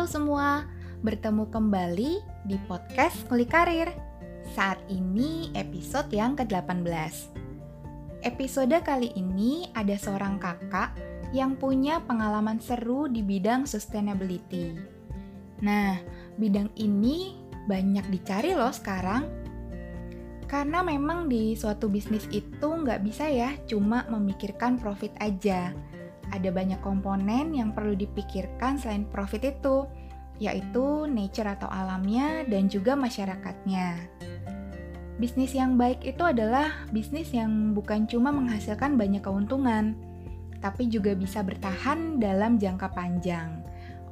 Halo semua, bertemu kembali di podcast Klik Karir. Saat ini episode yang ke-18. Episode kali ini ada seorang kakak yang punya pengalaman seru di bidang sustainability. Nah, bidang ini banyak dicari loh sekarang. Karena memang di suatu bisnis itu nggak bisa ya cuma memikirkan profit aja. Ada banyak komponen yang perlu dipikirkan selain profit itu, yaitu nature atau alamnya dan juga masyarakatnya. Bisnis yang baik itu adalah bisnis yang bukan cuma menghasilkan banyak keuntungan, tapi juga bisa bertahan dalam jangka panjang.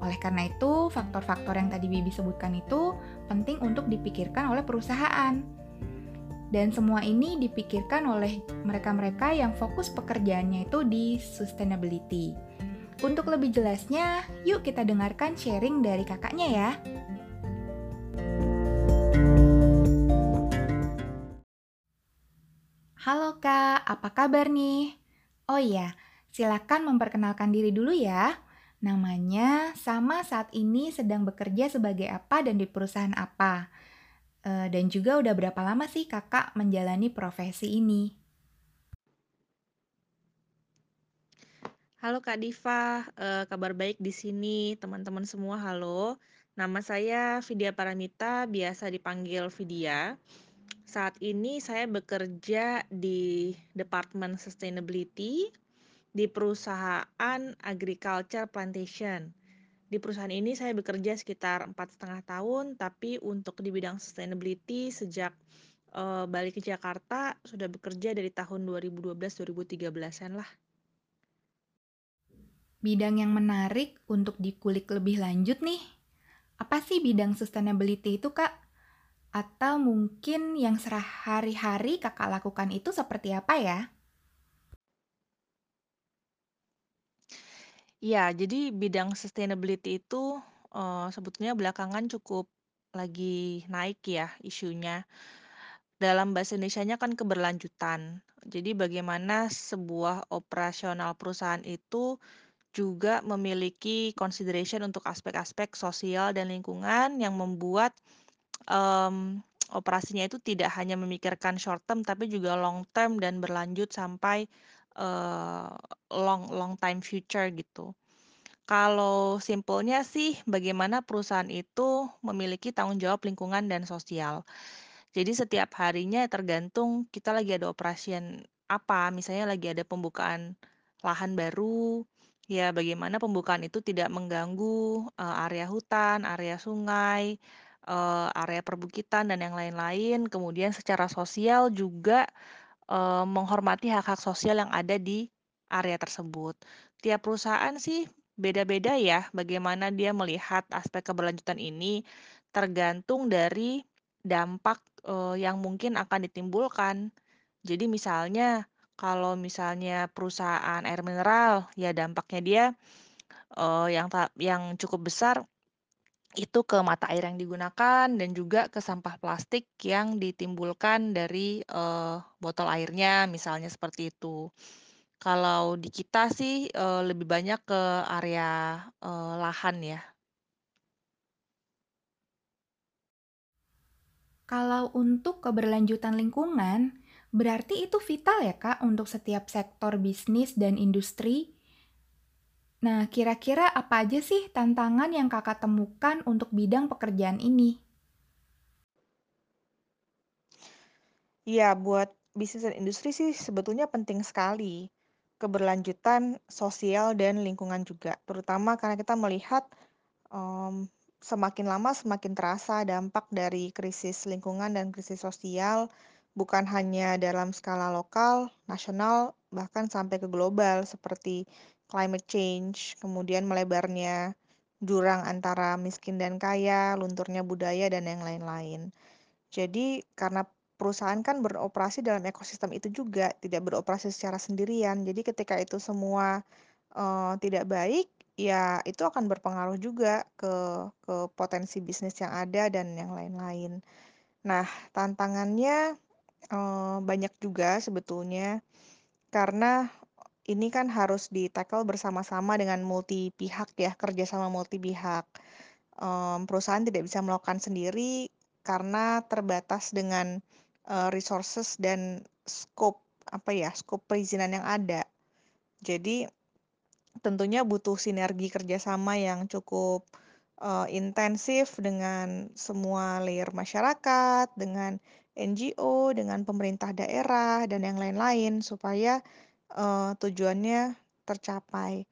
Oleh karena itu, faktor-faktor yang tadi Bibi sebutkan itu penting untuk dipikirkan oleh perusahaan. Dan semua ini dipikirkan oleh mereka-mereka yang fokus pekerjaannya itu di sustainability. Untuk lebih jelasnya, yuk kita dengarkan sharing dari kakaknya ya. Halo Kak, apa kabar nih? Oh iya, silakan memperkenalkan diri dulu ya. Namanya, sama saat ini sedang bekerja sebagai apa dan di perusahaan apa. E, dan juga udah berapa lama sih kakak menjalani profesi ini? Halo Kak Diva, e, kabar baik di sini teman-teman semua halo. Nama saya Vidya Paramita, biasa dipanggil Vidya. Saat ini saya bekerja di Departemen Sustainability di perusahaan Agriculture Plantation. Di perusahaan ini saya bekerja sekitar empat setengah tahun, tapi untuk di bidang sustainability sejak uh, balik ke Jakarta sudah bekerja dari tahun 2012-2013an lah. Bidang yang menarik untuk dikulik lebih lanjut nih. Apa sih bidang sustainability itu, Kak? Atau mungkin yang sehari-hari kakak lakukan itu seperti apa ya? Ya, jadi bidang sustainability itu uh, sebetulnya belakangan cukup lagi naik ya isunya. Dalam bahasa Indonesia-nya kan keberlanjutan. Jadi bagaimana sebuah operasional perusahaan itu juga memiliki consideration untuk aspek-aspek sosial dan lingkungan yang membuat um, operasinya itu tidak hanya memikirkan short term tapi juga long term dan berlanjut sampai uh, long long time future gitu. Kalau simpelnya sih bagaimana perusahaan itu memiliki tanggung jawab lingkungan dan sosial. Jadi setiap harinya tergantung kita lagi ada operasian apa, misalnya lagi ada pembukaan lahan baru, ya bagaimana pembukaan itu tidak mengganggu uh, area hutan, area sungai, uh, area perbukitan dan yang lain-lain. Kemudian secara sosial juga uh, menghormati hak-hak sosial yang ada di area tersebut. Tiap perusahaan sih beda-beda ya bagaimana dia melihat aspek keberlanjutan ini tergantung dari dampak uh, yang mungkin akan ditimbulkan. Jadi misalnya kalau misalnya perusahaan air mineral ya dampaknya dia uh, yang yang cukup besar itu ke mata air yang digunakan dan juga ke sampah plastik yang ditimbulkan dari uh, botol airnya, misalnya seperti itu. Kalau di kita sih uh, lebih banyak ke area uh, lahan ya. Kalau untuk keberlanjutan lingkungan, berarti itu vital ya Kak untuk setiap sektor bisnis dan industri? Nah, kira-kira apa aja sih tantangan yang kakak temukan untuk bidang pekerjaan ini? Iya, buat bisnis dan industri sih sebetulnya penting sekali. Keberlanjutan sosial dan lingkungan juga, terutama karena kita melihat um, semakin lama semakin terasa dampak dari krisis lingkungan dan krisis sosial, bukan hanya dalam skala lokal, nasional, bahkan sampai ke global seperti climate change, kemudian melebarnya jurang antara miskin dan kaya, lunturnya budaya, dan yang lain-lain. Jadi, karena perusahaan kan beroperasi dalam ekosistem itu juga, tidak beroperasi secara sendirian. Jadi, ketika itu semua uh, tidak baik, ya itu akan berpengaruh juga ke ke potensi bisnis yang ada dan yang lain-lain. Nah, tantangannya uh, banyak juga sebetulnya karena ini kan harus di-tackle bersama-sama dengan multi pihak ya, kerjasama multi pihak. um, perusahaan tidak bisa melakukan sendiri karena terbatas dengan uh, resources dan scope apa ya scope perizinan yang ada. Jadi tentunya butuh sinergi kerjasama yang cukup uh, intensif dengan semua layer masyarakat, dengan NGO, dengan pemerintah daerah dan yang lain-lain supaya uh, tujuannya tercapai.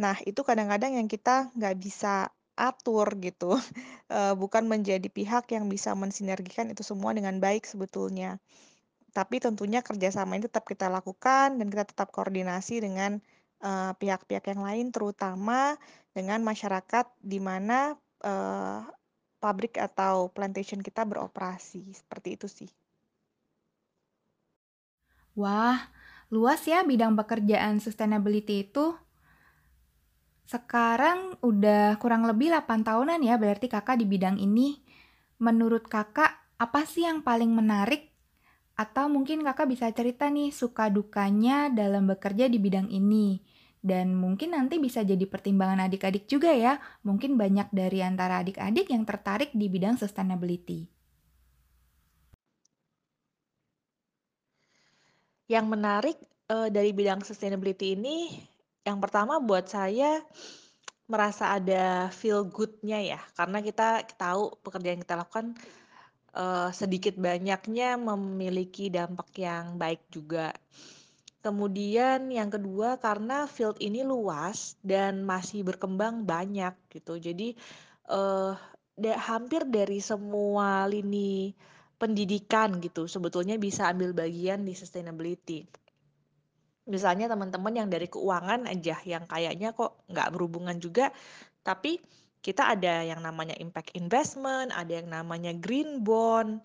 Nah, itu kadang-kadang yang kita nggak bisa atur gitu, uh, bukan menjadi pihak yang bisa mensinergikan itu semua dengan baik sebetulnya. Tapi tentunya kerjasama ini tetap kita lakukan dan kita tetap koordinasi dengan pihak-pihak uh, yang lain, terutama dengan masyarakat di mana uh, pabrik atau plantation kita beroperasi. Seperti itu sih. Wah, luas ya bidang pekerjaan sustainability itu. Sekarang udah kurang lebih 8 tahunan ya berarti kakak di bidang ini. Menurut kakak, apa sih yang paling menarik? Atau mungkin kakak bisa cerita nih suka dukanya dalam bekerja di bidang ini. Dan mungkin nanti bisa jadi pertimbangan adik-adik juga ya. Mungkin banyak dari antara adik-adik yang tertarik di bidang sustainability. Yang menarik uh, dari bidang sustainability ini, yang pertama buat saya merasa ada feel good-nya ya, karena kita tahu pekerjaan yang kita lakukan uh, sedikit banyaknya memiliki dampak yang baik juga. Kemudian yang kedua karena field ini luas dan masih berkembang banyak gitu. Jadi uh, da hampir dari semua lini pendidikan gitu sebetulnya bisa ambil bagian di sustainability. Misalnya teman-teman yang dari keuangan aja yang kayaknya kok nggak berhubungan juga, tapi kita ada yang namanya impact investment, ada yang namanya green bond,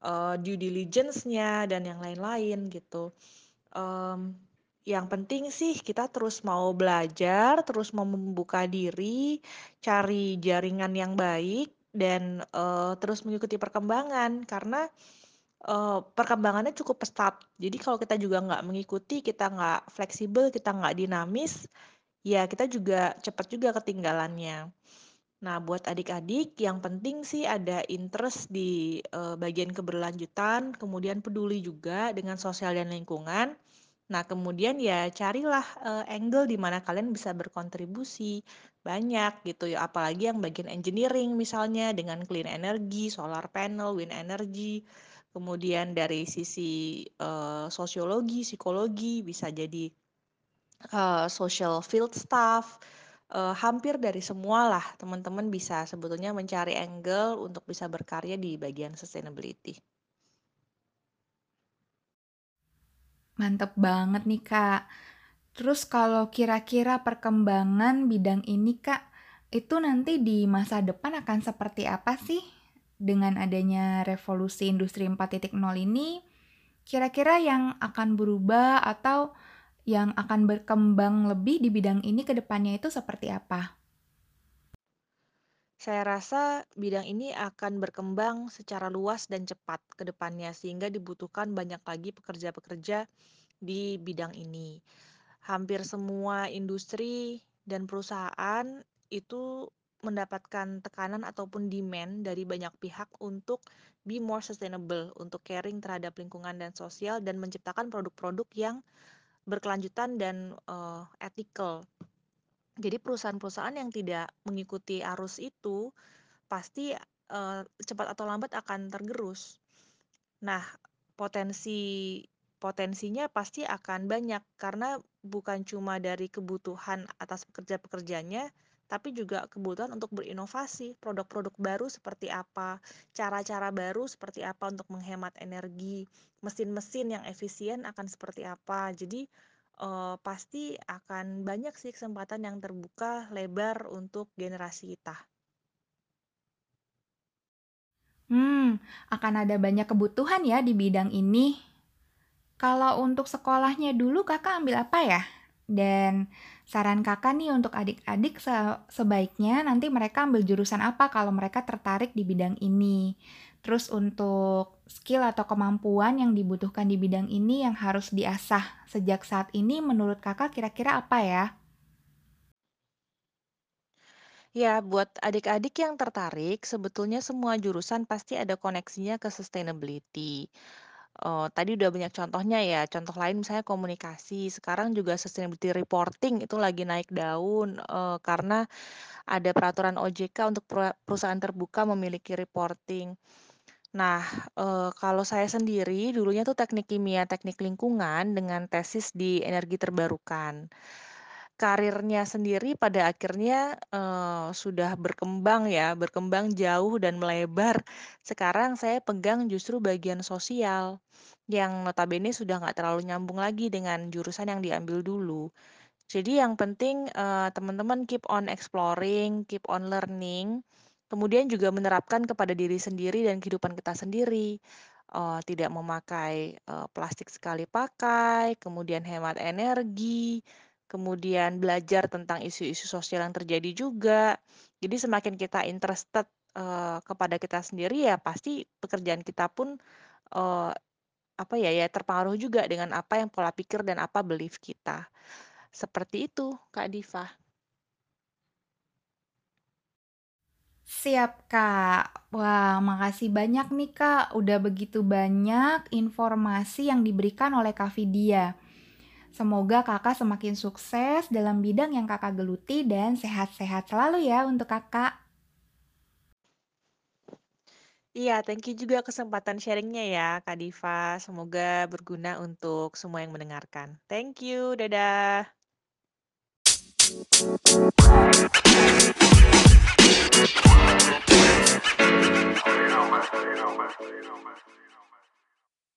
uh, due diligence-nya dan yang lain-lain gitu. Um, yang penting sih kita terus mau belajar, terus mau membuka diri, cari jaringan yang baik dan uh, terus mengikuti perkembangan karena uh, perkembangannya cukup pesat. Jadi kalau kita juga nggak mengikuti, kita nggak fleksibel, kita nggak dinamis, ya kita juga cepat juga ketinggalannya. Nah, buat adik-adik yang penting sih ada interest di uh, bagian keberlanjutan, kemudian peduli juga dengan sosial dan lingkungan. Nah, kemudian ya carilah uh, angle di mana kalian bisa berkontribusi banyak gitu ya, apalagi yang bagian engineering misalnya dengan clean energy, solar panel, wind energy. Kemudian dari sisi uh, sosiologi, psikologi bisa jadi social field staff uh, hampir dari semua lah teman-teman bisa sebetulnya mencari angle untuk bisa berkarya di bagian sustainability. Mantep banget nih kak. Terus kalau kira-kira perkembangan bidang ini kak, itu nanti di masa depan akan seperti apa sih? Dengan adanya revolusi industri 4.0 ini, kira-kira yang akan berubah atau yang akan berkembang lebih di bidang ini ke depannya itu seperti apa? Saya rasa bidang ini akan berkembang secara luas dan cepat ke depannya, sehingga dibutuhkan banyak lagi pekerja-pekerja di bidang ini. Hampir semua industri dan perusahaan itu mendapatkan tekanan ataupun demand dari banyak pihak untuk be more sustainable, untuk caring terhadap lingkungan dan sosial, dan menciptakan produk-produk yang berkelanjutan dan uh, ethical. Jadi perusahaan-perusahaan yang tidak mengikuti arus itu pasti uh, cepat atau lambat akan tergerus. Nah, potensi potensinya pasti akan banyak karena bukan cuma dari kebutuhan atas pekerja-pekerjanya, tapi juga kebutuhan untuk berinovasi, produk-produk baru seperti apa, cara-cara baru seperti apa untuk menghemat energi, mesin-mesin yang efisien akan seperti apa. Jadi uh, pasti akan banyak sih kesempatan yang terbuka lebar untuk generasi kita. Hmm, akan ada banyak kebutuhan ya di bidang ini. Kalau untuk sekolahnya dulu kakak ambil apa ya? Dan saran kakak nih untuk adik-adik se sebaiknya nanti mereka ambil jurusan apa kalau mereka tertarik di bidang ini. Terus untuk skill atau kemampuan yang dibutuhkan di bidang ini yang harus diasah sejak saat ini menurut kakak kira-kira apa ya? Ya, buat adik-adik yang tertarik, sebetulnya semua jurusan pasti ada koneksinya ke sustainability. Eee, tadi udah banyak contohnya ya, contoh lain misalnya komunikasi, sekarang juga sustainability reporting itu lagi naik daun, eee, karena ada peraturan OJK untuk perusahaan terbuka memiliki reporting. Nah, eee, kalau saya sendiri dulunya tuh teknik kimia, teknik lingkungan dengan tesis di energi terbarukan. Karirnya sendiri pada akhirnya, eee, sudah berkembang ya, berkembang jauh dan melebar. Sekarang saya pegang justru bagian sosial, yang notabene sudah nggak terlalu nyambung lagi dengan jurusan yang diambil dulu. Jadi yang penting, eee, teman-teman keep on exploring, keep on learning, kemudian juga menerapkan kepada diri sendiri dan kehidupan kita sendiri. Eee, tidak memakai, eee, plastik sekali pakai, kemudian hemat energi, kemudian belajar tentang isu-isu sosial yang terjadi juga. Jadi semakin kita interested, eee, kepada kita sendiri, ya pasti pekerjaan kita pun, eee, apa ya, ya terpengaruh juga dengan apa yang pola pikir dan apa belief kita. Seperti itu, Kak Diva. Siap, Kak. Wah, makasih banyak nih, Kak. Udah begitu banyak informasi yang diberikan oleh Kak Vidya. Semoga Kakak semakin sukses dalam bidang yang Kakak geluti dan sehat-sehat selalu ya untuk Kakak. Iya, thank you juga kesempatan sharing-nya ya, Kak Diva. Semoga berguna untuk semua yang mendengarkan. Thank you, dadah.